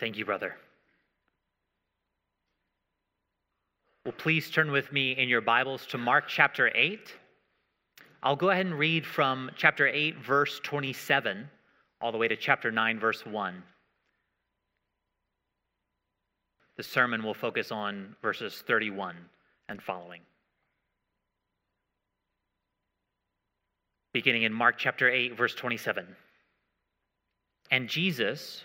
Thank you, brother. Well, please turn with me in your Bibles to Mark chapter 8. I'll go ahead and read from chapter 8, verse 27, all the way to chapter 9, verse 1. The sermon will focus on verses 31 and following. Beginning in Mark chapter 8, verse 27. And Jesus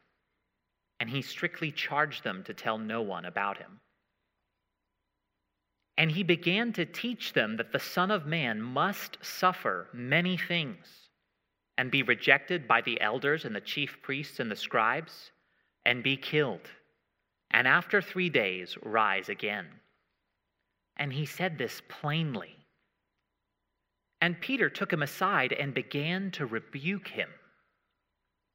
And he strictly charged them to tell no one about him. And he began to teach them that the Son of Man must suffer many things and be rejected by the elders and the chief priests and the scribes and be killed, and after three days rise again. And he said this plainly. And Peter took him aside and began to rebuke him.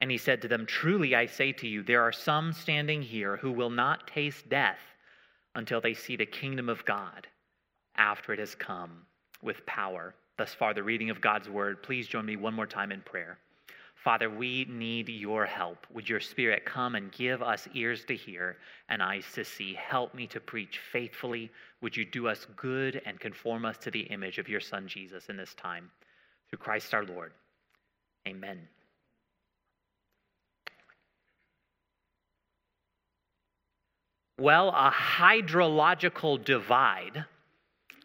And he said to them, Truly I say to you, there are some standing here who will not taste death until they see the kingdom of God after it has come with power. Thus far, the reading of God's word. Please join me one more time in prayer. Father, we need your help. Would your spirit come and give us ears to hear and eyes to see? Help me to preach faithfully. Would you do us good and conform us to the image of your Son, Jesus, in this time? Through Christ our Lord. Amen. Well, a hydrological divide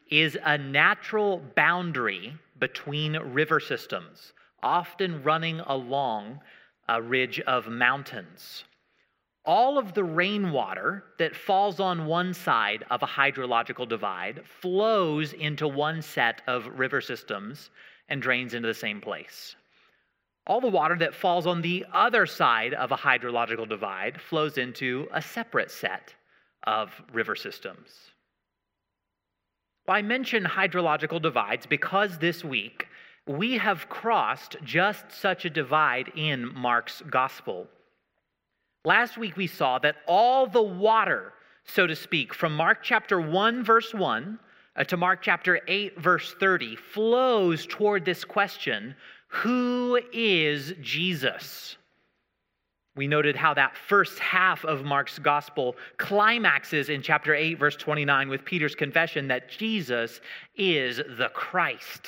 is a natural boundary between river systems, often running along a ridge of mountains. All of the rainwater that falls on one side of a hydrological divide flows into one set of river systems and drains into the same place. All the water that falls on the other side of a hydrological divide flows into a separate set of river systems. Well, I mention hydrological divides because this week we have crossed just such a divide in Mark's gospel. Last week we saw that all the water, so to speak, from Mark chapter 1, verse 1 uh, to Mark chapter 8, verse 30, flows toward this question Who is Jesus? We noted how that first half of Mark's gospel climaxes in chapter 8, verse 29, with Peter's confession that Jesus is the Christ.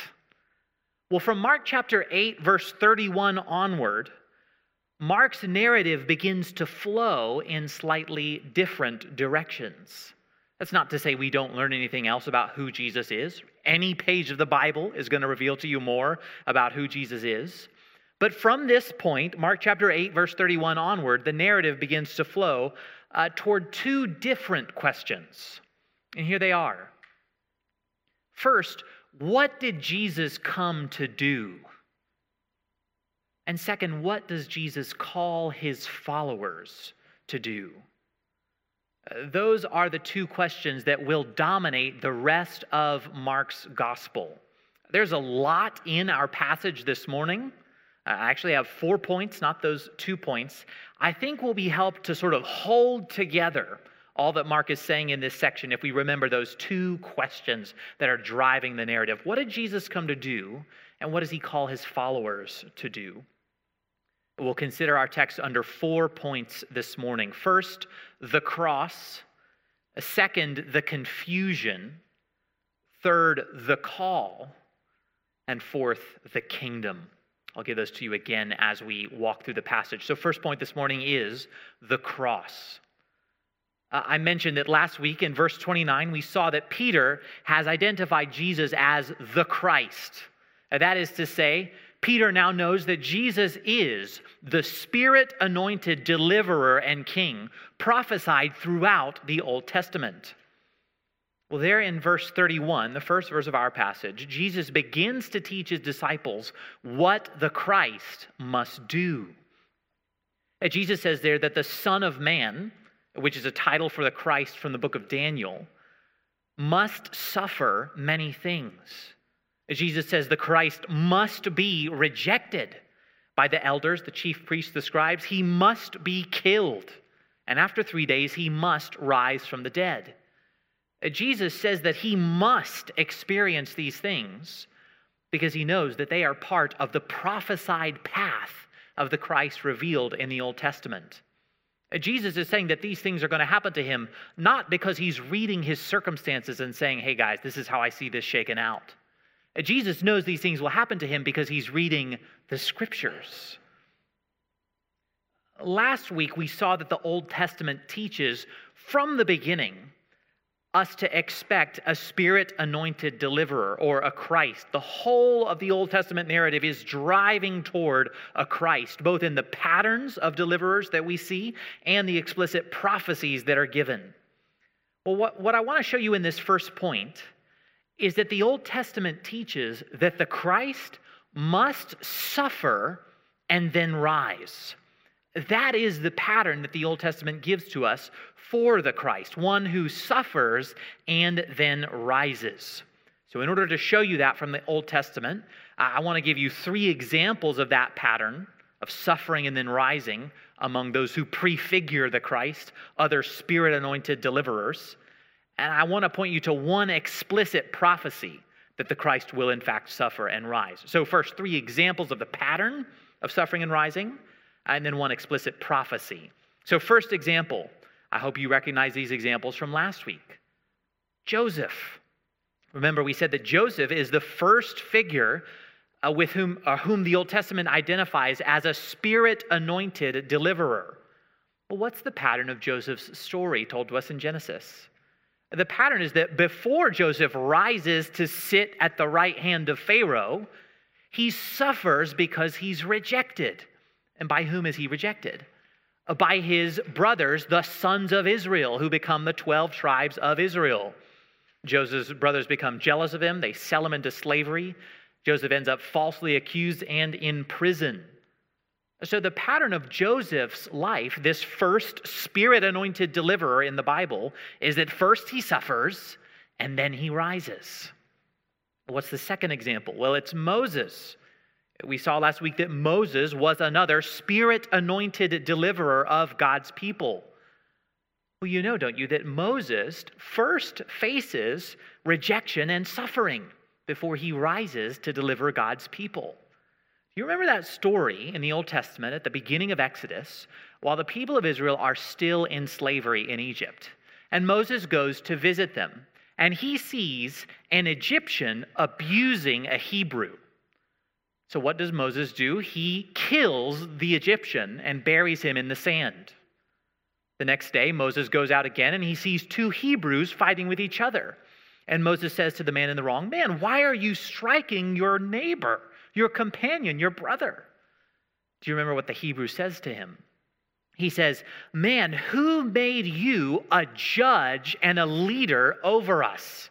Well, from Mark chapter 8, verse 31 onward, Mark's narrative begins to flow in slightly different directions. That's not to say we don't learn anything else about who Jesus is. Any page of the Bible is going to reveal to you more about who Jesus is. But from this point, Mark chapter 8, verse 31 onward, the narrative begins to flow uh, toward two different questions. And here they are. First, what did Jesus come to do? And second, what does Jesus call his followers to do? Uh, those are the two questions that will dominate the rest of Mark's gospel. There's a lot in our passage this morning. I actually have four points, not those two points. I think will be helped to sort of hold together All that Mark is saying in this section, if we remember those two questions that are driving the narrative what did Jesus come to do, and what does he call his followers to do? We'll consider our text under four points this morning. First, the cross. Second, the confusion. Third, the call. And fourth, the kingdom. I'll give those to you again as we walk through the passage. So, first point this morning is the cross. Uh, I mentioned that last week in verse 29, we saw that Peter has identified Jesus as the Christ. Uh, that is to say, Peter now knows that Jesus is the spirit anointed deliverer and king prophesied throughout the Old Testament. Well, there in verse 31, the first verse of our passage, Jesus begins to teach his disciples what the Christ must do. Jesus says there that the Son of Man, which is a title for the Christ from the book of Daniel, must suffer many things. Jesus says the Christ must be rejected by the elders, the chief priests, the scribes. He must be killed. And after three days, he must rise from the dead. Uh, Jesus says that he must experience these things because he knows that they are part of the prophesied path of the Christ revealed in the Old Testament. Uh, Jesus is saying that these things are going to happen to him not because he's reading his circumstances and saying, hey guys, this is how I see this shaken out. Uh, Jesus knows these things will happen to him because he's reading the scriptures. Last week, we saw that the Old Testament teaches from the beginning us to expect a spirit anointed deliverer or a Christ. The whole of the Old Testament narrative is driving toward a Christ, both in the patterns of deliverers that we see and the explicit prophecies that are given. Well, what, what I want to show you in this first point is that the Old Testament teaches that the Christ must suffer and then rise. That is the pattern that the Old Testament gives to us for the Christ, one who suffers and then rises. So, in order to show you that from the Old Testament, I want to give you three examples of that pattern of suffering and then rising among those who prefigure the Christ, other spirit anointed deliverers. And I want to point you to one explicit prophecy that the Christ will, in fact, suffer and rise. So, first, three examples of the pattern of suffering and rising, and then one explicit prophecy. So, first example I hope you recognize these examples from last week. Joseph. Remember, we said that Joseph is the first figure uh, with whom, uh, whom the Old Testament identifies as a spirit anointed deliverer. Well, what's the pattern of Joseph's story told to us in Genesis? The pattern is that before Joseph rises to sit at the right hand of Pharaoh, he suffers because he's rejected. And by whom is he rejected? Uh, by his brothers, the sons of Israel, who become the 12 tribes of Israel. Joseph's brothers become jealous of him, they sell him into slavery. Joseph ends up falsely accused and in prison. So, the pattern of Joseph's life, this first spirit anointed deliverer in the Bible, is that first he suffers and then he rises. What's the second example? Well, it's Moses. We saw last week that Moses was another spirit anointed deliverer of God's people. Well, you know, don't you, that Moses first faces rejection and suffering before he rises to deliver God's people. You remember that story in the Old Testament at the beginning of Exodus, while the people of Israel are still in slavery in Egypt. And Moses goes to visit them, and he sees an Egyptian abusing a Hebrew. So, what does Moses do? He kills the Egyptian and buries him in the sand. The next day, Moses goes out again and he sees two Hebrews fighting with each other. And Moses says to the man in the wrong, Man, why are you striking your neighbor, your companion, your brother? Do you remember what the Hebrew says to him? He says, Man, who made you a judge and a leader over us?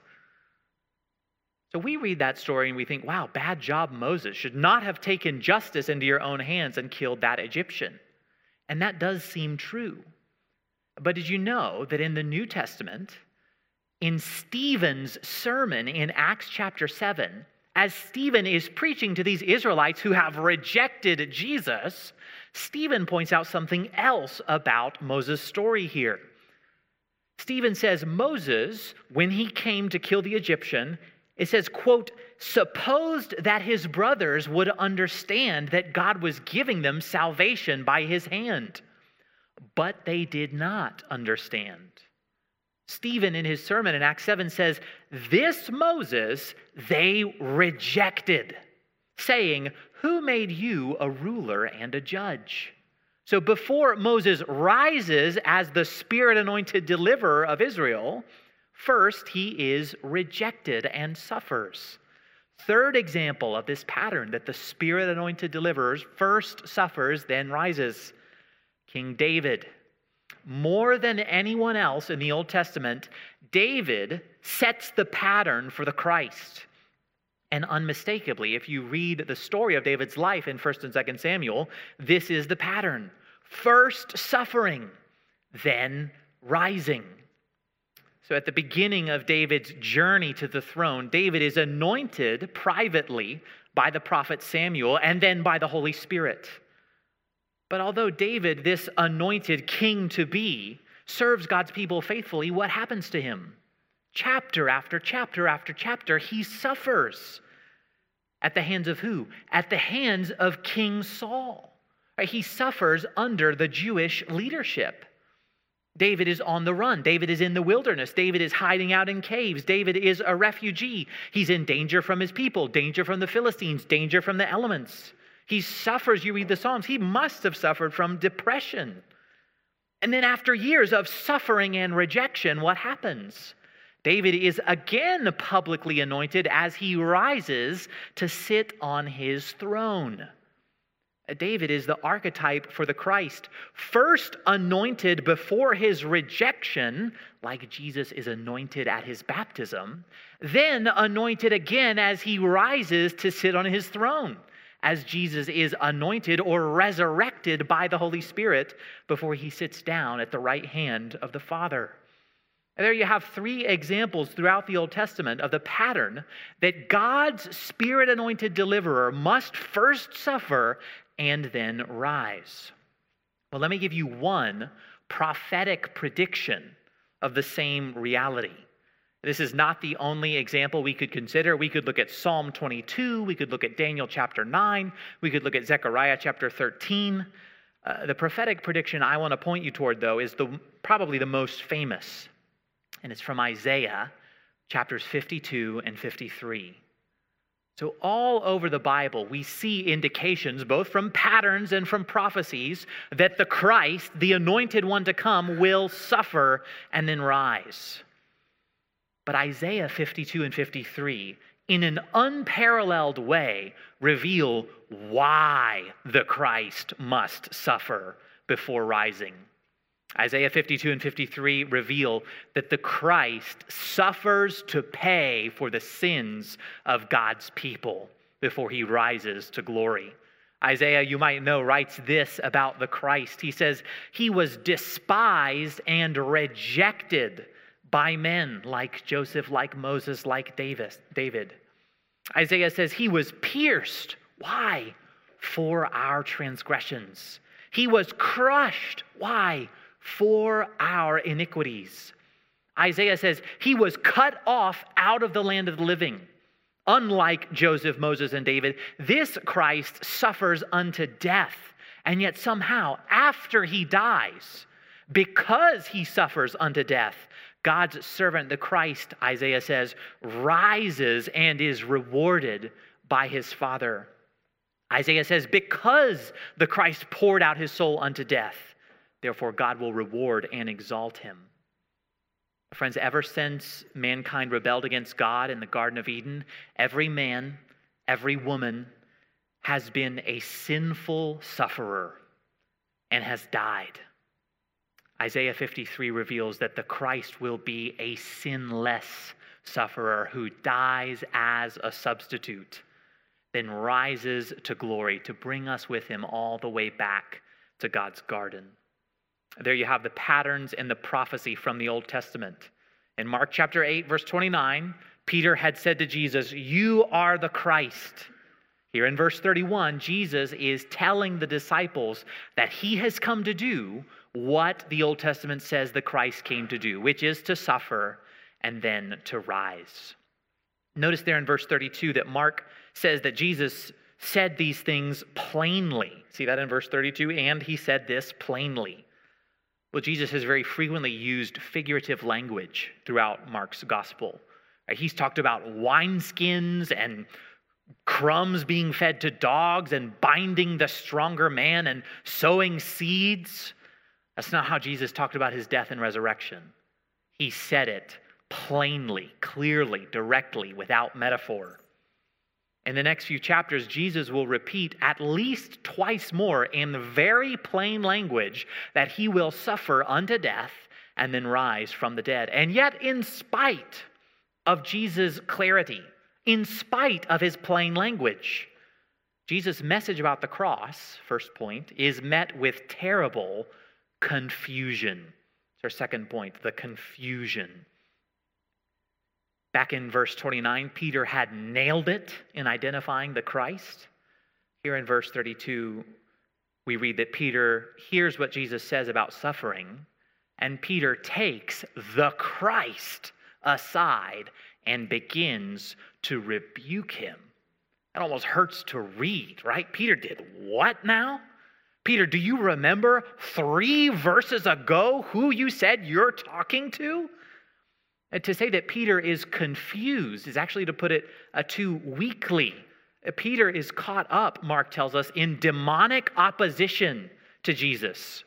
So we read that story and we think, wow, bad job, Moses. Should not have taken justice into your own hands and killed that Egyptian. And that does seem true. But did you know that in the New Testament, in Stephen's sermon in Acts chapter 7, as Stephen is preaching to these Israelites who have rejected Jesus, Stephen points out something else about Moses' story here. Stephen says Moses, when he came to kill the Egyptian, it says, quote, supposed that his brothers would understand that God was giving them salvation by his hand. But they did not understand. Stephen, in his sermon in Acts 7, says, This Moses they rejected, saying, Who made you a ruler and a judge? So before Moses rises as the spirit anointed deliverer of Israel, first he is rejected and suffers. Third example of this pattern that the spirit anointed deliverers first suffers, then rises. King David. More than anyone else in the Old Testament, David sets the pattern for the Christ. And unmistakably, if you read the story of David's life in 1st and 2nd Samuel, this is the pattern. First suffering, then rising. So at the beginning of David's journey to the throne, David is anointed privately by the prophet Samuel and then by the Holy Spirit. But although David, this anointed king to be, serves God's people faithfully, what happens to him? Chapter after chapter after chapter, he suffers. At the hands of who? At the hands of King Saul. He suffers under the Jewish leadership. David is on the run. David is in the wilderness. David is hiding out in caves. David is a refugee. He's in danger from his people, danger from the Philistines, danger from the elements. He suffers, you read the Psalms, he must have suffered from depression. And then, after years of suffering and rejection, what happens? David is again publicly anointed as he rises to sit on his throne. David is the archetype for the Christ, first anointed before his rejection, like Jesus is anointed at his baptism, then anointed again as he rises to sit on his throne as Jesus is anointed or resurrected by the Holy Spirit before he sits down at the right hand of the Father. And there you have three examples throughout the Old Testament of the pattern that God's spirit anointed deliverer must first suffer and then rise. Well, let me give you one prophetic prediction of the same reality. This is not the only example we could consider. We could look at Psalm 22, we could look at Daniel chapter 9, we could look at Zechariah chapter 13. Uh, the prophetic prediction I want to point you toward, though, is the, probably the most famous, and it's from Isaiah chapters 52 and 53. So, all over the Bible, we see indications, both from patterns and from prophecies, that the Christ, the anointed one to come, will suffer and then rise. But Isaiah 52 and 53, in an unparalleled way, reveal why the Christ must suffer before rising. Isaiah 52 and 53 reveal that the Christ suffers to pay for the sins of God's people before he rises to glory. Isaiah, you might know, writes this about the Christ. He says, He was despised and rejected by men like Joseph, like Moses, like David. Isaiah says he was pierced. Why? For our transgressions. He was crushed. Why? For our iniquities. Isaiah says he was cut off out of the land of the living. Unlike Joseph, Moses, and David, this Christ suffers unto death. And yet, somehow, after he dies, because he suffers unto death, God's servant, the Christ, Isaiah says, rises and is rewarded by his Father. Isaiah says, because the Christ poured out his soul unto death, therefore God will reward and exalt him. Friends, ever since mankind rebelled against God in the Garden of Eden, every man, every woman has been a sinful sufferer and has died. Isaiah 53 reveals that the Christ will be a sinless sufferer who dies as a substitute, then rises to glory to bring us with him all the way back to God's garden. There you have the patterns and the prophecy from the Old Testament. In Mark chapter 8, verse 29, Peter had said to Jesus, You are the Christ. Here in verse 31, Jesus is telling the disciples that he has come to do what the Old Testament says the Christ came to do, which is to suffer and then to rise. Notice there in verse 32 that Mark says that Jesus said these things plainly. See that in verse 32? And he said this plainly. Well, Jesus has very frequently used figurative language throughout Mark's gospel. He's talked about wineskins and crumbs being fed to dogs and binding the stronger man and sowing seeds. That's not how Jesus talked about his death and resurrection. He said it plainly, clearly, directly, without metaphor. In the next few chapters, Jesus will repeat at least twice more in very plain language that he will suffer unto death and then rise from the dead. And yet, in spite of Jesus' clarity, in spite of his plain language, Jesus' message about the cross, first point, is met with terrible confusion. It's our second point the confusion. Back in verse 29, Peter had nailed it in identifying the Christ. Here in verse 32, we read that Peter hears what Jesus says about suffering, and Peter takes the Christ aside and begins to rebuke him. It almost hurts to read, right? Peter did what now? Peter, do you remember three verses ago who you said you're talking to? To say that Peter is confused is actually to put it uh, too weakly. Uh, Peter is caught up, Mark tells us, in demonic opposition to Jesus.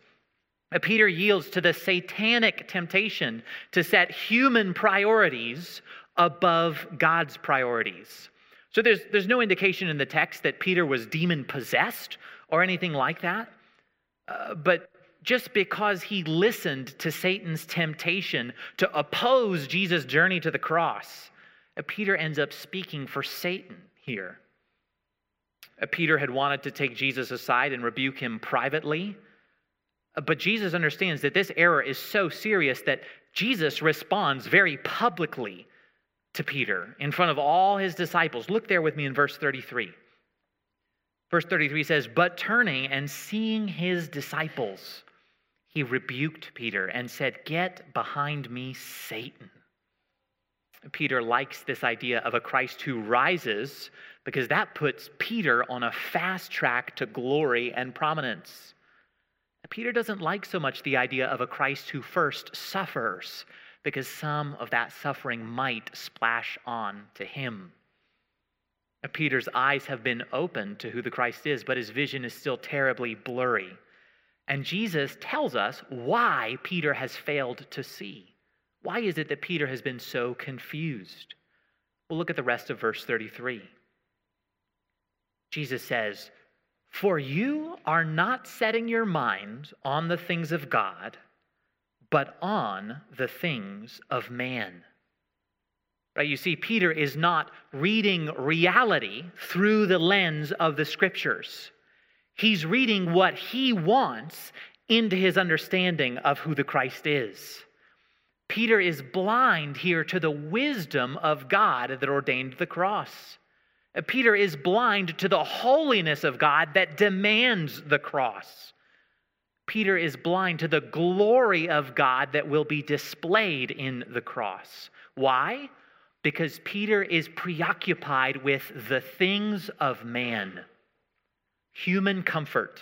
Uh, Peter yields to the satanic temptation to set human priorities above God's priorities. So there's, there's no indication in the text that Peter was demon possessed or anything like that. Uh, but just because he listened to Satan's temptation to oppose Jesus' journey to the cross. Uh, Peter ends up speaking for Satan here. Uh, Peter had wanted to take Jesus aside and rebuke him privately, uh, but Jesus understands that this error is so serious that Jesus responds very publicly to Peter in front of all his disciples. Look there with me in verse 33. Verse 33 says, But turning and seeing his disciples, he rebuked Peter and said, Get behind me, Satan. Peter likes this idea of a Christ who rises because that puts Peter on a fast track to glory and prominence. Peter doesn't like so much the idea of a Christ who first suffers because some of that suffering might splash on to him. Peter's eyes have been opened to who the Christ is, but his vision is still terribly blurry. And Jesus tells us why Peter has failed to see. Why is it that Peter has been so confused? Well, look at the rest of verse 33. Jesus says, For you are not setting your mind on the things of God, but on the things of man. Right? You see, Peter is not reading reality through the lens of the scriptures. He's reading what he wants into his understanding of who the Christ is. Peter is blind here to the wisdom of God that ordained the cross. Uh, Peter is blind to the holiness of God that demands the cross. Peter is blind to the glory of God that will be displayed in the cross. Why? Because Peter is preoccupied with the things of man human comfort,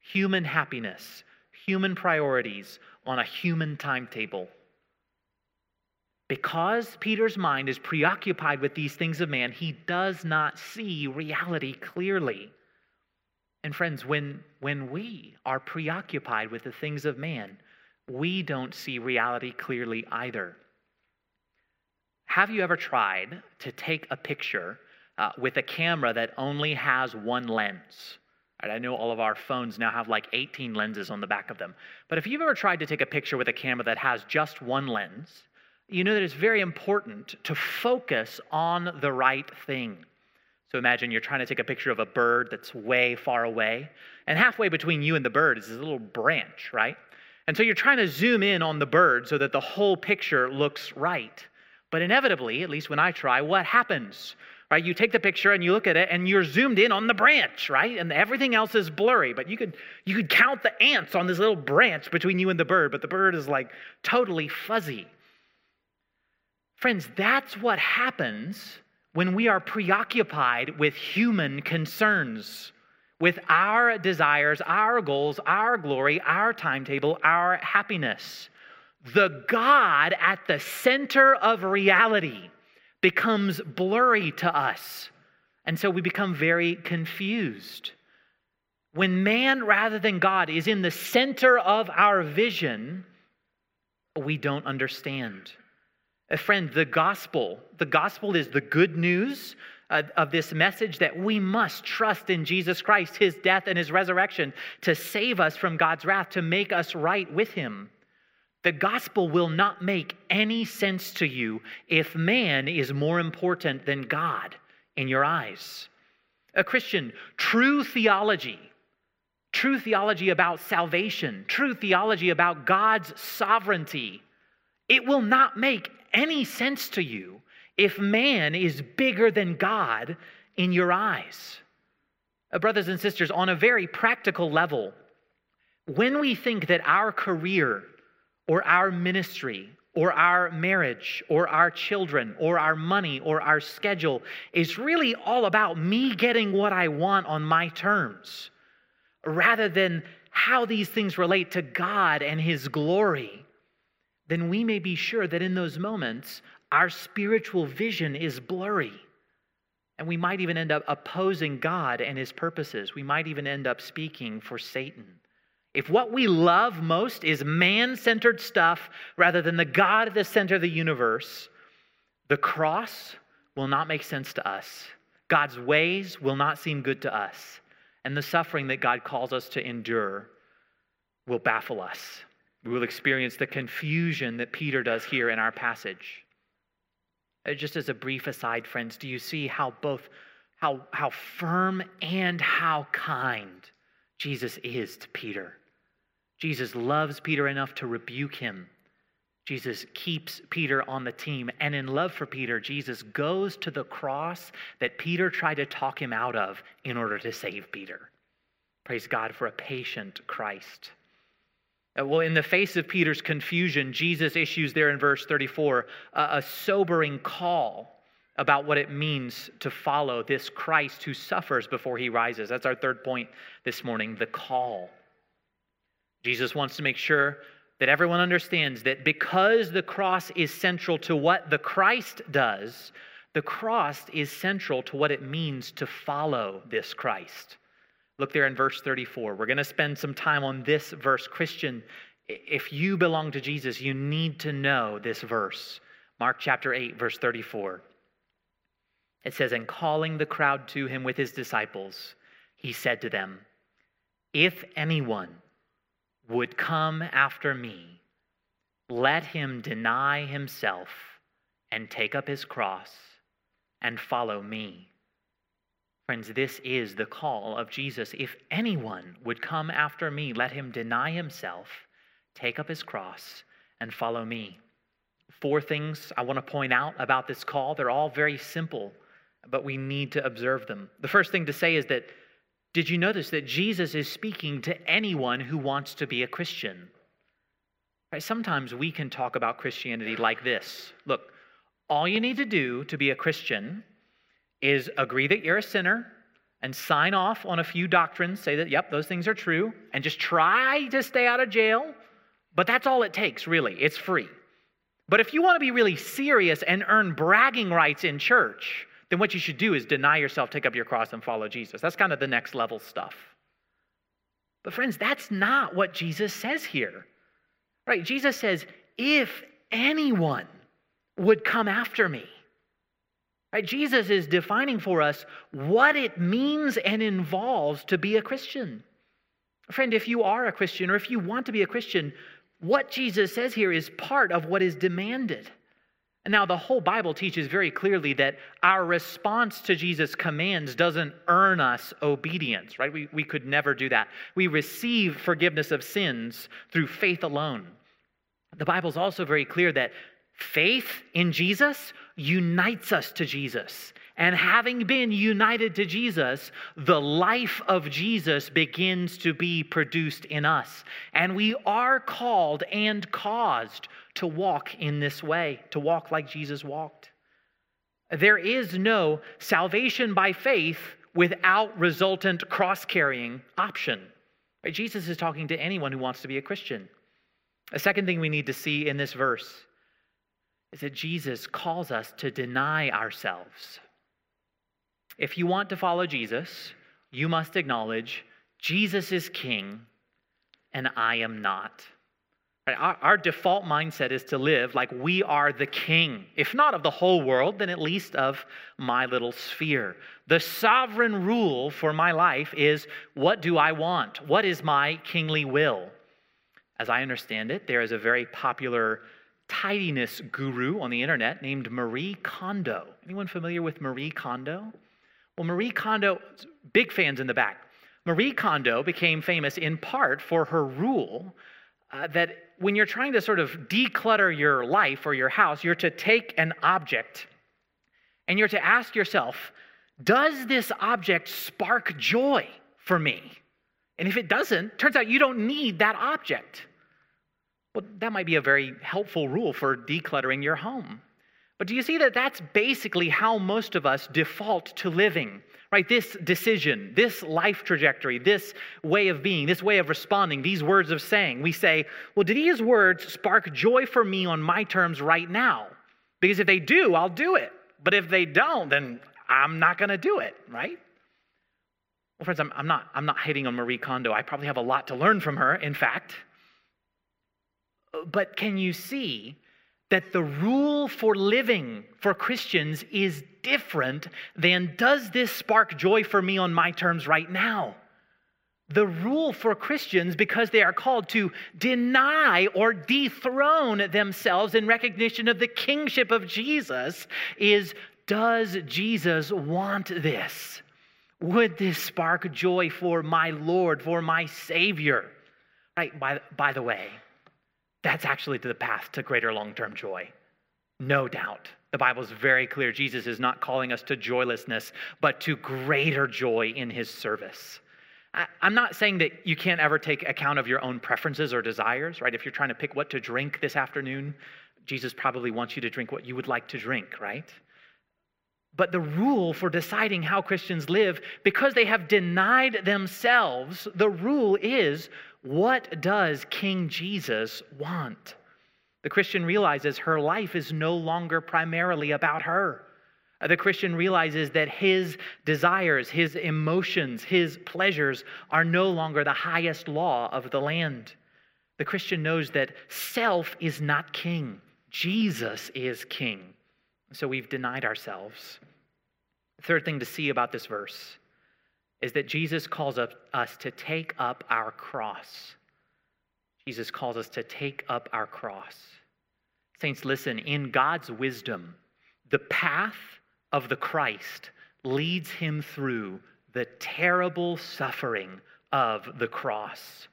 human happiness, human priorities on a human timetable. Because Peter's mind is preoccupied with these things of man, he does not see reality clearly. And friends, when, when we are preoccupied with the things of man, we don't see reality clearly either. Have you ever tried to take a picture uh, with a camera that only has one lens. Right, I know all of our phones now have like 18 lenses on the back of them. But if you've ever tried to take a picture with a camera that has just one lens, you know that it's very important to focus on the right thing. So imagine you're trying to take a picture of a bird that's way far away, and halfway between you and the bird is this little branch, right? And so you're trying to zoom in on the bird so that the whole picture looks right. But inevitably, at least when I try, what happens? Right? You take the picture and you look at it and you're zoomed in on the branch, right? And everything else is blurry, but you could you could count the ants on this little branch between you and the bird, but the bird is like totally fuzzy. Friends, that's what happens when we are preoccupied with human concerns, with our desires, our goals, our glory, our timetable, our happiness. The God at the center of reality becomes blurry to us. And so we become very confused. When man rather than God is in the center of our vision, we don't understand. A friend, the gospel, the gospel is the good news of, this message that we must trust in Jesus Christ, his death and his resurrection to save us from God's wrath, to make us right with him. The gospel will not make any sense to you if man is more important than God in your eyes. A Christian, true theology, true theology about salvation, true theology about God's sovereignty, it will not make any sense to you if man is bigger than God in your eyes. Uh, brothers and sisters, on a very practical level, when we think that our career or our ministry or our marriage or our children or our money or our schedule is really all about me getting what I want on my terms rather than how these things relate to God and His glory, then we may be sure that in those moments our spiritual vision is blurry. And we might even end up opposing God and His purposes. We might even end up speaking for Satan. If what we love most is man centered stuff rather than the God at the center of the universe, the cross will not make sense to us. God's ways will not seem good to us. And the suffering that God calls us to endure will baffle us. We will experience the confusion that Peter does here in our passage. Uh, just as a brief aside, friends, do you see how both how, how firm and how kind Jesus is to Peter? Jesus loves Peter enough to rebuke him. Jesus keeps Peter on the team. And in love for Peter, Jesus goes to the cross that Peter tried to talk him out of in order to save Peter. Praise God for a patient Christ. Uh, well, in the face of Peter's confusion, Jesus issues there in verse 34 a, a sobering call about what it means to follow this Christ who suffers before he rises. That's our third point this morning the call. Jesus wants to make sure that everyone understands that because the cross is central to what the Christ does, the cross is central to what it means to follow this Christ. Look there in verse 34. We're going to spend some time on this verse. Christian, if you belong to Jesus, you need to know this verse. Mark chapter 8, verse 34. It says, And calling the crowd to him with his disciples, he said to them, If anyone would come after me, let him deny himself and take up his cross and follow me. Friends, this is the call of Jesus. If anyone would come after me, let him deny himself, take up his cross, and follow me. Four things I want to point out about this call. They're all very simple, but we need to observe them. The first thing to say is that did you notice that Jesus is speaking to anyone who wants to be a Christian? Right? Sometimes we can talk about Christianity like this Look, all you need to do to be a Christian is agree that you're a sinner and sign off on a few doctrines, say that, yep, those things are true, and just try to stay out of jail. But that's all it takes, really. It's free. But if you want to be really serious and earn bragging rights in church, then what you should do is deny yourself, take up your cross, and follow Jesus. That's kind of the next level stuff. But, friends, that's not what Jesus says here. Right? Jesus says, if anyone would come after me. Right? Jesus is defining for us what it means and involves to be a Christian. Friend, if you are a Christian or if you want to be a Christian, what Jesus says here is part of what is demanded. Now, the whole Bible teaches very clearly that our response to Jesus' commands doesn't earn us obedience, right? We, we could never do that. We receive forgiveness of sins through faith alone. The Bible is also very clear that faith in Jesus unites us to Jesus And having been united to Jesus, the life of Jesus begins to be produced in us. And we are called and caused to walk in this way, to walk like Jesus walked. There is no salvation by faith without resultant cross carrying option. Jesus is talking to anyone who wants to be a Christian. A second thing we need to see in this verse is that Jesus calls us to deny ourselves. If you want to follow Jesus, you must acknowledge Jesus is king and I am not. Our, our, default mindset is to live like we are the king, if not of the whole world, then at least of my little sphere. The sovereign rule for my life is what do I want? What is my kingly will? As I understand it, there is a very popular tidiness guru on the internet named Marie Kondo. Anyone familiar with Marie Kondo? Well, Marie Kondo, big fans in the back. Marie Kondo became famous in part for her rule uh, that when you're trying to sort of declutter your life or your house, you're to take an object and you're to ask yourself, does this object spark joy for me? And if it doesn't, turns out you don't need that object. Well, that might be a very helpful rule for decluttering your home. But do you see that that's basically how most of us default to living? Right? This decision, this life trajectory, this way of being, this way of responding, these words of saying. We say, well, do these words spark joy for me on my terms right now? Because if they do, I'll do it. But if they don't, then I'm not going to do it, right? Well, friends, I'm, I'm, not, I'm not hating on Marie Kondo. I probably have a lot to learn from her, in fact. But can you see that the rule for living for Christians is different than does this spark joy for me on my terms right now? The rule for Christians, because they are called to deny or dethrone themselves in recognition of the kingship of Jesus, is does Jesus want this? Would this spark joy for my Lord, for my Savior? Right, by, by the way, that's actually the path to greater long term joy. No doubt. The Bible is very clear. Jesus is not calling us to joylessness, but to greater joy in his service. I'm not saying that you can't ever take account of your own preferences or desires, right? If you're trying to pick what to drink this afternoon, Jesus probably wants you to drink what you would like to drink, right? But the rule for deciding how Christians live, because they have denied themselves, the rule is what does King Jesus want? The Christian realizes her life is no longer primarily about her. Uh, the Christian realizes that his desires, his emotions, his pleasures are no longer the highest law of the land. The Christian knows that self is not king, Jesus is king. So we've denied ourselves. Third thing to see about this verse is that Jesus calls us to take up our cross. Jesus calls us to take up our cross. Saints, listen, in God's wisdom, the path of the Christ leads him through the terrible suffering of the cross.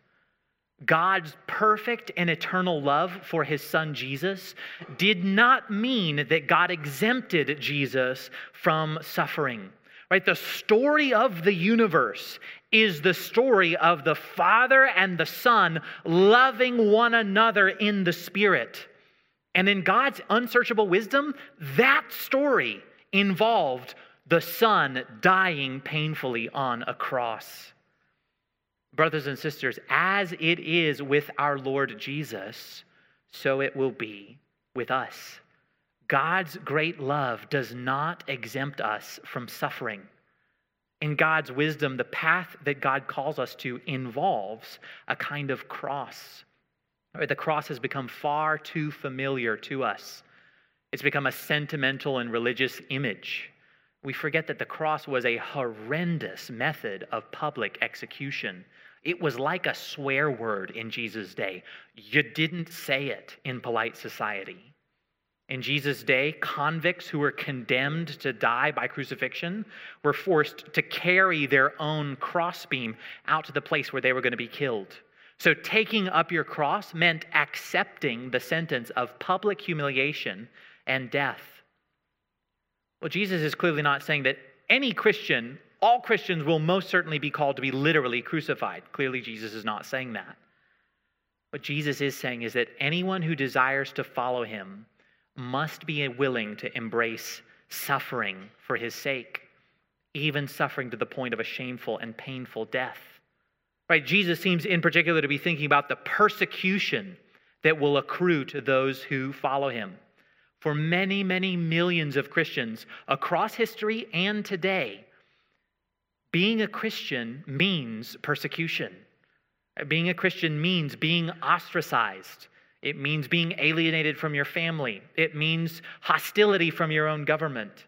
God's perfect and eternal love for his son Jesus did not mean that God exempted Jesus from suffering. Right? The story of the universe is the story of the Father and the Son loving one another in the Spirit. And in God's unsearchable wisdom, that story involved the Son dying painfully on a cross. Brothers and sisters, as it is with our Lord Jesus, so it will be with us. God's great love does not exempt us from suffering. In God's wisdom, the path that God calls us to involves a kind of cross. The cross has become far too familiar to us. It's become a sentimental and religious image. We forget that the cross was a horrendous method of public execution. It was like a swear word in Jesus' day. You didn't say it in polite society. In Jesus' day, convicts who were condemned to die by crucifixion were forced to carry their own crossbeam out to the place where they were going to be killed. So, taking up your cross meant accepting the sentence of public humiliation and death. Well, Jesus is clearly not saying that any Christian, all Christians will most certainly be called to be literally crucified. Clearly, Jesus is not saying that. What Jesus is saying is that anyone who desires to follow him must be willing to embrace suffering for his sake, even suffering to the point of a shameful and painful death. Right? Jesus seems in particular to be thinking about the persecution that will accrue to those who follow him. For many, many millions of Christians across history and today, being a Christian means persecution. Being a Christian means being ostracized. It means being alienated from your family. It means hostility from your own government.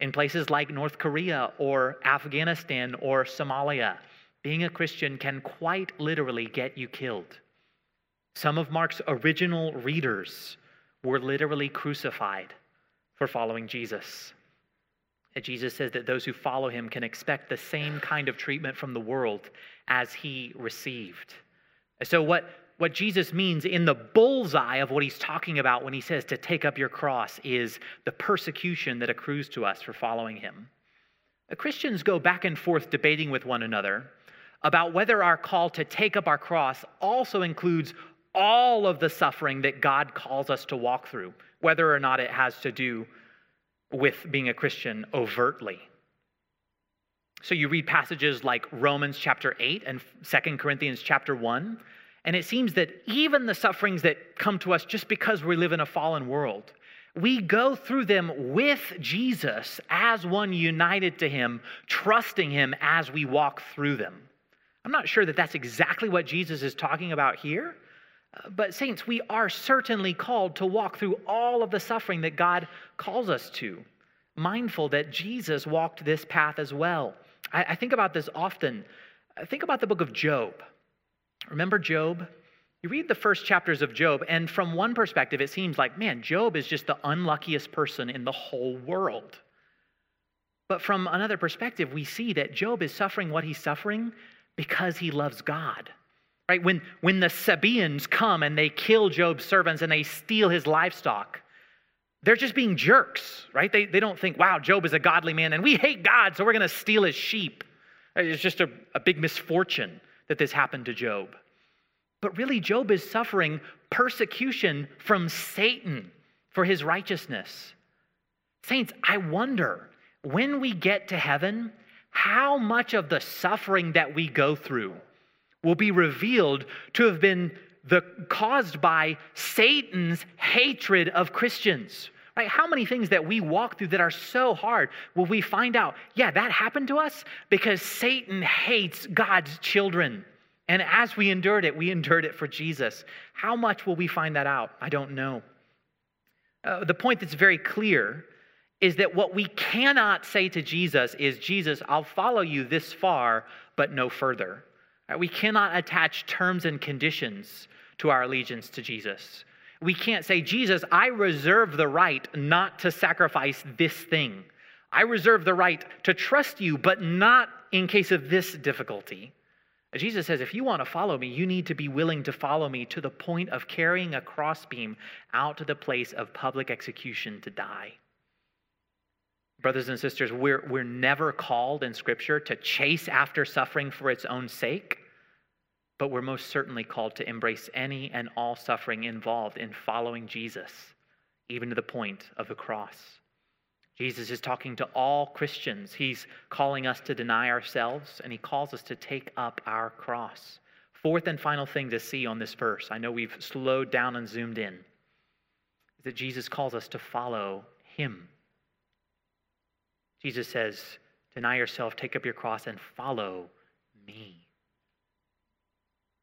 In places like North Korea or Afghanistan or Somalia, being a Christian can quite literally get you killed. Some of Mark's original readers were literally crucified for following Jesus. And Jesus says that those who follow him can expect the same kind of treatment from the world as he received. So, what, what Jesus means in the bullseye of what he's talking about when he says to take up your cross is the persecution that accrues to us for following him. Christians go back and forth debating with one another about whether our call to take up our cross also includes all of the suffering that God calls us to walk through, whether or not it has to do with being a Christian overtly. So you read passages like Romans chapter 8 and 2 Corinthians chapter 1, and it seems that even the sufferings that come to us just because we live in a fallen world, we go through them with Jesus as one united to him, trusting him as we walk through them. I'm not sure that that's exactly what Jesus is talking about here, uh, but, saints, we are certainly called to walk through all of the suffering that God calls us to, mindful that Jesus walked this path as well. I, think about this often. I think about the book of Job. Remember Job? You read the first chapters of Job, and from one perspective, it seems like, man, Job is just the unluckiest person in the whole world. But from another perspective, we see that Job is suffering what he's suffering because he loves God. Right? When, when the Sabaeans come and they kill Job's servants and they steal his livestock, they're just being jerks, right? They, they don't think, wow, Job is a godly man and we hate God, so we're going to steal his sheep. It's just a, a big misfortune that this happened to Job. But really, Job is suffering persecution from Satan for his righteousness. Saints, I wonder when we get to heaven, how much of the suffering that we go through will be revealed to have been the, caused by Satan's hatred of Christians. Right? How many things that we walk through that are so hard will we find out, yeah, that happened to us because Satan hates God's children. And as we endured it, we endured it for Jesus. How much will we find that out? I don't know. Uh, the point that's very clear is that what we cannot say to Jesus is, Jesus, I'll follow you this far, but no further. We cannot attach terms and conditions to our allegiance to Jesus. We can't say, Jesus, I reserve the right not to sacrifice this thing. I reserve the right to trust you, but not in case of this difficulty. Jesus says, if you want to follow me, you need to be willing to follow me to the point of carrying a crossbeam out to the place of public execution to die. Brothers and sisters, we're, we're never called in Scripture to chase after suffering for its own sake, but we're most certainly called to embrace any and all suffering involved in following Jesus, even to the point of the cross. Jesus is talking to all Christians. He's calling us to deny ourselves, and he calls us to take up our cross. Fourth and final thing to see on this verse, I know we've slowed down and zoomed in, is that Jesus calls us to follow him. Jesus says, Deny yourself, take up your cross, and follow me.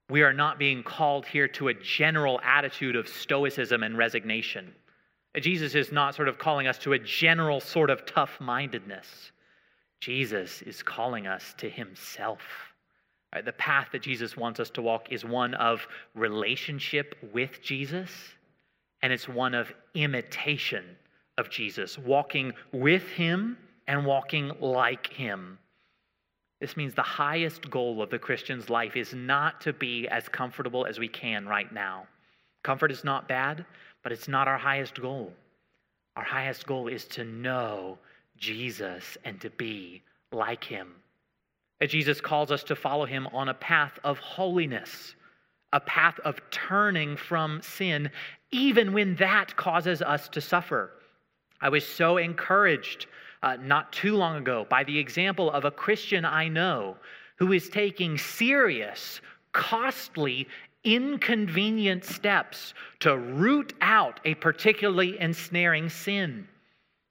We are not being called here to a general attitude of stoicism and resignation. Jesus is not sort of calling us to a general sort of tough mindedness. Jesus is calling us to himself. Right, the path that Jesus wants us to walk is one of relationship with Jesus, and it's one of imitation of Jesus, walking with him and walking like him. This means the highest goal of the Christian's life is not to be as comfortable as we can right now. Comfort is not bad, but it's not our highest goal. Our highest goal is to know Jesus and to be like him. Jesus calls us to follow him on a path of holiness, a path of turning from sin, even when that causes us to suffer. I was so encouraged uh, not too long ago by the example of a Christian I know who is taking serious, costly, inconvenient steps to root out a particularly ensnaring sin.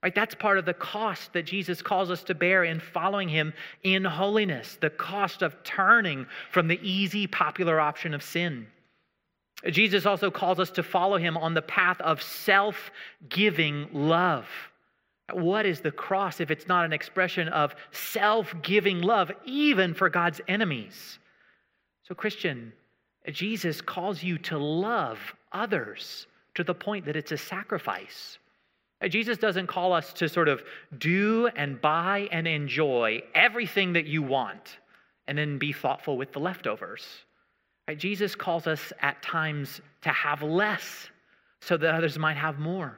Right? That's part of the cost that Jesus calls us to bear in following him in holiness, the cost of turning from the easy, popular option of sin. Jesus also calls us to follow him on the path of self giving love. What is the cross if it's not an expression of self giving love, even for God's enemies? So, Christian, Jesus calls you to love others to the point that it's a sacrifice. Jesus doesn't call us to sort of do and buy and enjoy everything that you want and then be thoughtful with the leftovers. Right? Jesus calls us at times to have less so that others might have more.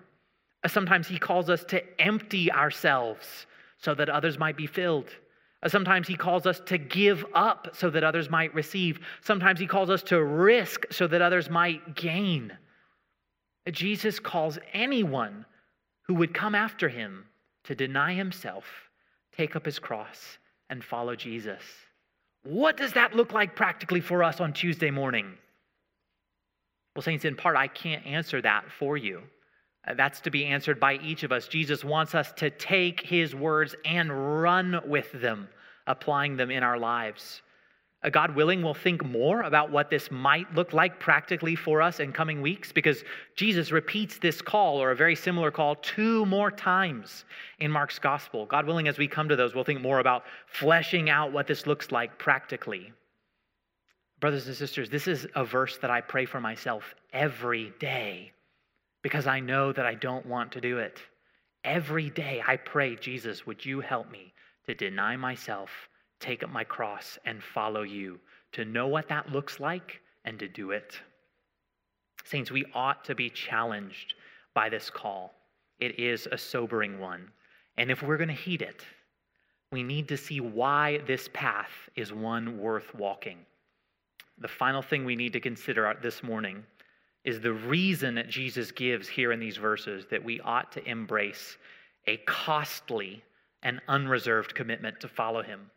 Uh, sometimes he calls us to empty ourselves so that others might be filled. Uh, sometimes he calls us to give up so that others might receive. Sometimes he calls us to risk so that others might gain. Uh, Jesus calls anyone who would come after him to deny himself, take up his cross, and follow Jesus. What does that look like practically for us on Tuesday morning? Well, Saints, in part, I can't answer that for you. Uh, that's to be answered by each of us. Jesus wants us to take his words and run with them, applying them in our lives. Uh, God willing, we'll think more about what this might look like practically for us in coming weeks because Jesus repeats this call or a very similar call two more times in Mark's gospel. God willing, as we come to those, we'll think more about fleshing out what this looks like practically. Brothers and sisters, this is a verse that I pray for myself every day because I know that I don't want to do it. Every day I pray, Jesus, would you help me to deny myself take up my cross and follow you, to know what that looks like and to do it. Saints, we ought to be challenged by this call. It is a sobering one. And if we're going to heed it, we need to see why this path is one worth walking. The final thing we need to consider this morning is the reason that Jesus gives here in these verses that we ought to embrace a costly and unreserved commitment to follow him.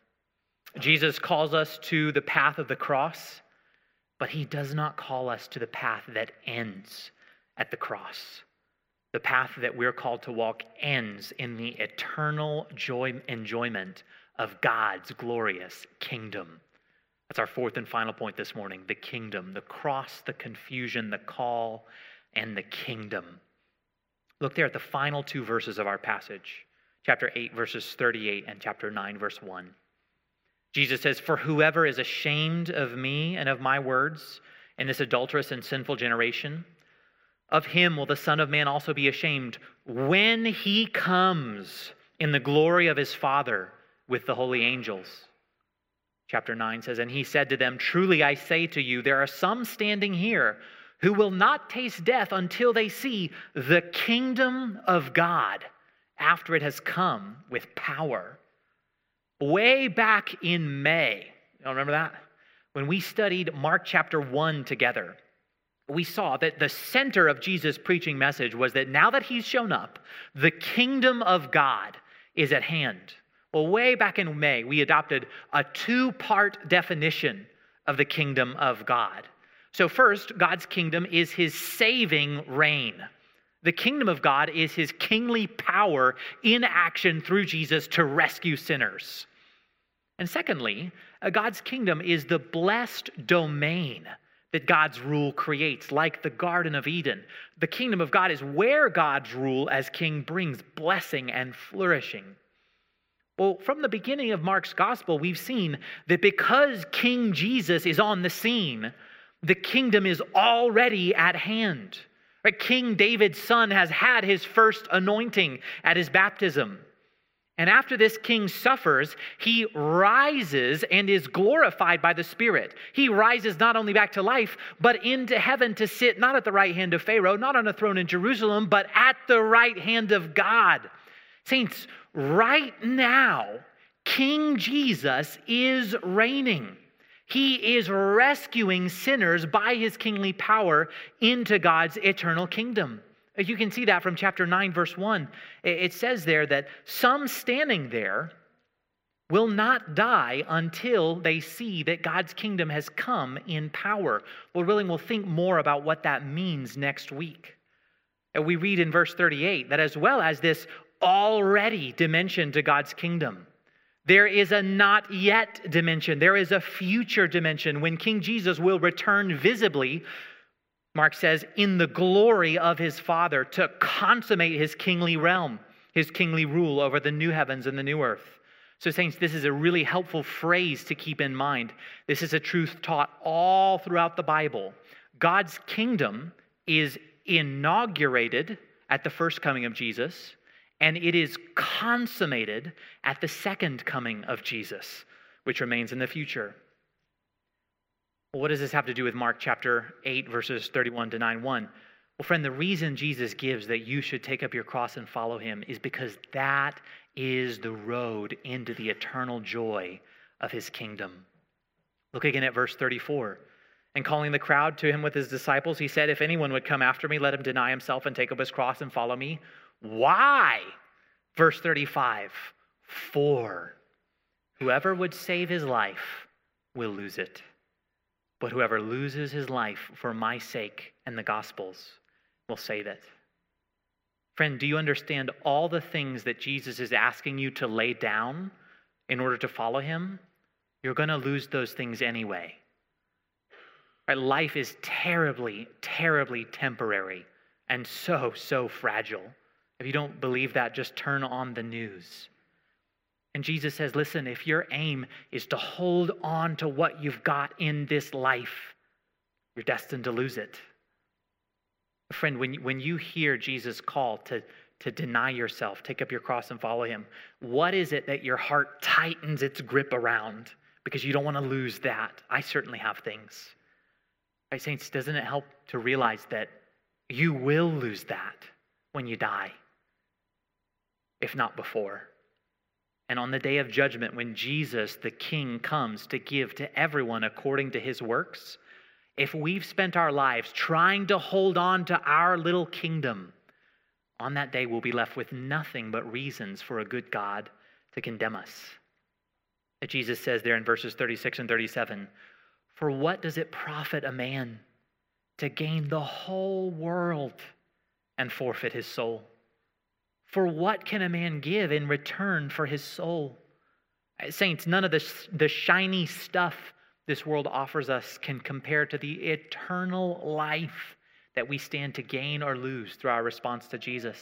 Jesus calls us to the path of the cross, but he does not call us to the path that ends at the cross. The path that we're called to walk ends in the eternal joy, enjoyment of God's glorious kingdom. That's our fourth and final point this morning the kingdom, the cross, the confusion, the call, and the kingdom. Look there at the final two verses of our passage, chapter 8, verses 38, and chapter 9, verse 1. Jesus says, For whoever is ashamed of me and of my words in this adulterous and sinful generation, of him will the Son of Man also be ashamed when he comes in the glory of his Father with the holy angels. Chapter 9 says, And he said to them, Truly I say to you, there are some standing here who will not taste death until they see the kingdom of God after it has come with power way back in May. You remember that? When we studied Mark chapter 1 together, we saw that the center of Jesus' preaching message was that now that he's shown up, the kingdom of God is at hand. Well, way back in May, we adopted a two part definition of the kingdom of God. So, first, God's kingdom is his saving reign. The kingdom of God is his kingly power in action through Jesus to rescue sinners. And secondly, uh, God's kingdom is the blessed domain that God's rule creates, like the Garden of Eden. The kingdom of God is where God's rule as king brings blessing and flourishing. Well, from the beginning of Mark's gospel, we've seen that because King Jesus is on the scene, the kingdom is already at hand. Right? King David's son has had his first anointing at his baptism. And after this king suffers, he rises and is glorified by the Spirit. He rises not only back to life, but into heaven to sit not at the right hand of Pharaoh, not on a throne in Jerusalem, but at the right hand of God. Saints, right now, King Jesus is reigning. He is rescuing sinners by his kingly power into God's eternal kingdom. You can see that from chapter 9, verse 1. It says there that some standing there will not die until they see that God's kingdom has come in power. Lord willing, we'll think more about what that means next week. And we read in verse 38 that as well as this already dimension to God's kingdom, there is a not yet dimension. There is a future dimension when King Jesus will return visibly, Mark says, in the glory of his Father to consummate his kingly realm, his kingly rule over the new heavens and the new earth. So, Saints, this is a really helpful phrase to keep in mind. This is a truth taught all throughout the Bible. God's kingdom is inaugurated at the first coming of Jesus and it is consummated at the second coming of Jesus, which remains in the future. What does this have to do with Mark chapter 8, verses 31 to 9 1? Well, friend, the reason Jesus gives that you should take up your cross and follow him is because that is the road into the eternal joy of his kingdom. Look again at verse 34. And calling the crowd to him with his disciples, he said, If anyone would come after me, let him deny himself and take up his cross and follow me. Why? Verse 35 For whoever would save his life will lose it, but whoever loses his life for my sake and the gospel's will save it. Friend, do you understand all the things that Jesus is asking you to lay down in order to follow him? You're going to lose those things anyway. Right? Life is terribly, terribly temporary and so, so fragile. If you don't believe that, just turn on the news. And Jesus says, listen, if your aim is to hold on to what you've got in this life, you're destined to lose it. Friend, when, when you hear Jesus' call to, to deny yourself, take up your cross and follow him, what is it that your heart tightens its grip around? Because you don't want to lose that. I certainly have things. Right, Saints, doesn't it help to realize that you will lose that when you die? If not before. And on the day of judgment, when Jesus, the King, comes to give to everyone according to his works, if we've spent our lives trying to hold on to our little kingdom, on that day we'll be left with nothing but reasons for a good God to condemn us. Jesus says there in verses 36 and 37 For what does it profit a man to gain the whole world and forfeit his soul? For what can a man give in return for his soul? Uh, saints, none of the, the shiny stuff this world offers us can compare to the eternal life that we stand to gain or lose through our response to Jesus.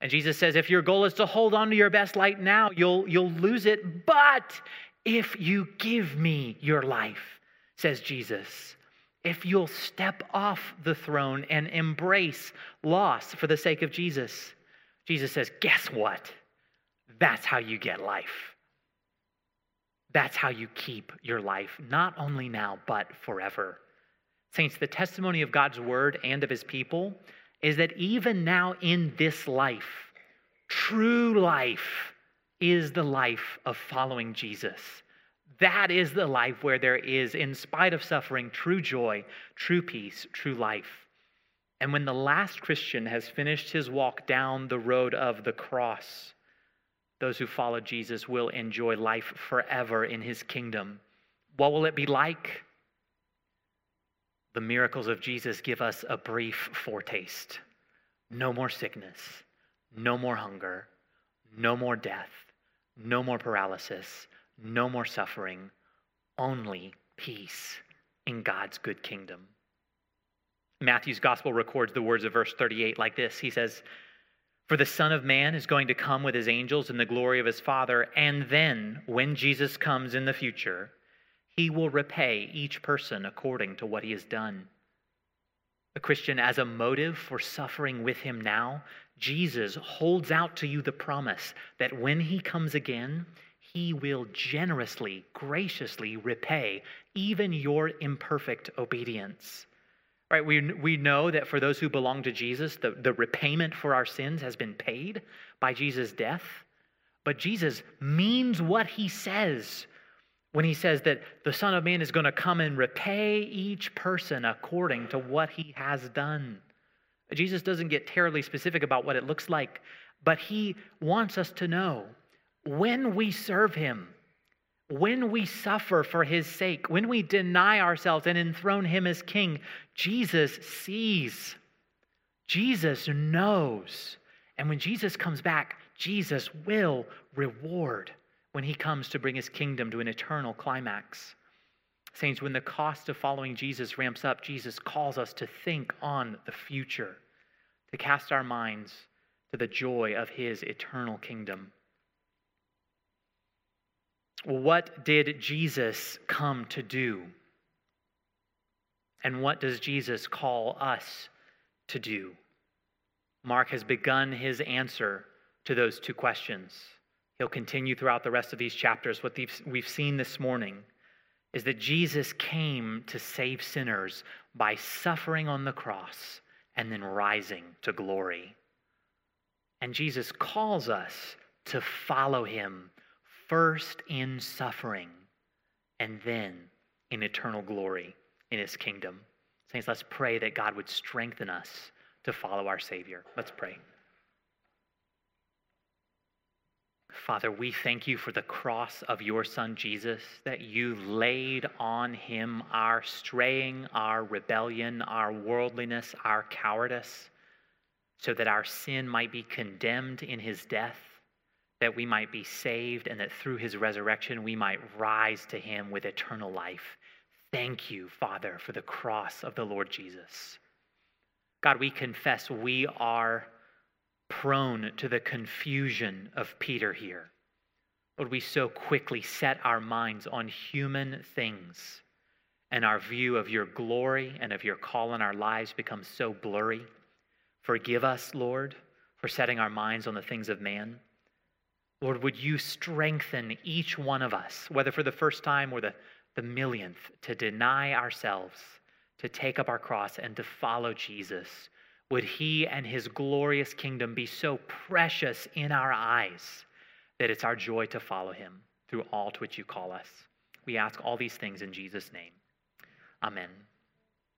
And Jesus says, if your goal is to hold on to your best light now, you'll, you'll lose it. But if you give me your life, says Jesus, if you'll step off the throne and embrace loss for the sake of Jesus, Jesus says, Guess what? That's how you get life. That's how you keep your life, not only now, but forever. Saints, the testimony of God's word and of his people is that even now in this life, true life is the life of following Jesus. That is the life where there is, in spite of suffering, true joy, true peace, true life. And when the last Christian has finished his walk down the road of the cross, those who follow Jesus will enjoy life forever in his kingdom. What will it be like? The miracles of Jesus give us a brief foretaste. No more sickness, no more hunger, no more death, no more paralysis, no more suffering, only peace in God's good kingdom. Matthew's gospel records the words of verse 38 like this He says, For the Son of Man is going to come with his angels in the glory of his Father, and then, when Jesus comes in the future, he will repay each person according to what he has done. A Christian, as a motive for suffering with him now, Jesus holds out to you the promise that when he comes again, he will generously, graciously repay even your imperfect obedience. Right? We, we know that for those who belong to Jesus, the, the repayment for our sins has been paid by Jesus' death. But Jesus means what he says when he says that the Son of Man is going to come and repay each person according to what he has done. Jesus doesn't get terribly specific about what it looks like, but he wants us to know when we serve him, when we suffer for his sake, when we deny ourselves and enthrone him as king, Jesus sees. Jesus knows. And when Jesus comes back, Jesus will reward when he comes to bring his kingdom to an eternal climax. Saints, when the cost of following Jesus ramps up, Jesus calls us to think on the future, to cast our minds to the joy of his eternal kingdom. What did Jesus come to do? And what does Jesus call us to do? Mark has begun his answer to those two questions. He'll continue throughout the rest of these chapters. What we've seen this morning is that Jesus came to save sinners by suffering on the cross and then rising to glory. And Jesus calls us to follow him first in suffering and then in eternal glory in his kingdom. Saints, let's pray that God would strengthen us to follow our Savior. Let's pray. Father, we thank you for the cross of your Son Jesus, that you laid on him our straying, our rebellion, our worldliness, our cowardice, so that our sin might be condemned in his death that we might be saved and that through his resurrection we might rise to him with eternal life. Thank you, Father, for the cross of the Lord Jesus. God, we confess we are prone to the confusion of Peter here. Lord, we so quickly set our minds on human things, and our view of your glory and of your call in our lives becomes so blurry. Forgive us, Lord, for setting our minds on the things of man. Lord, would you strengthen each one of us, whether for the first time or the, the millionth, to deny ourselves, to take up our cross, and to follow Jesus? Would he and his glorious kingdom be so precious in our eyes that it's our joy to follow him through all to which you call us? We ask all these things in Jesus' name. Amen.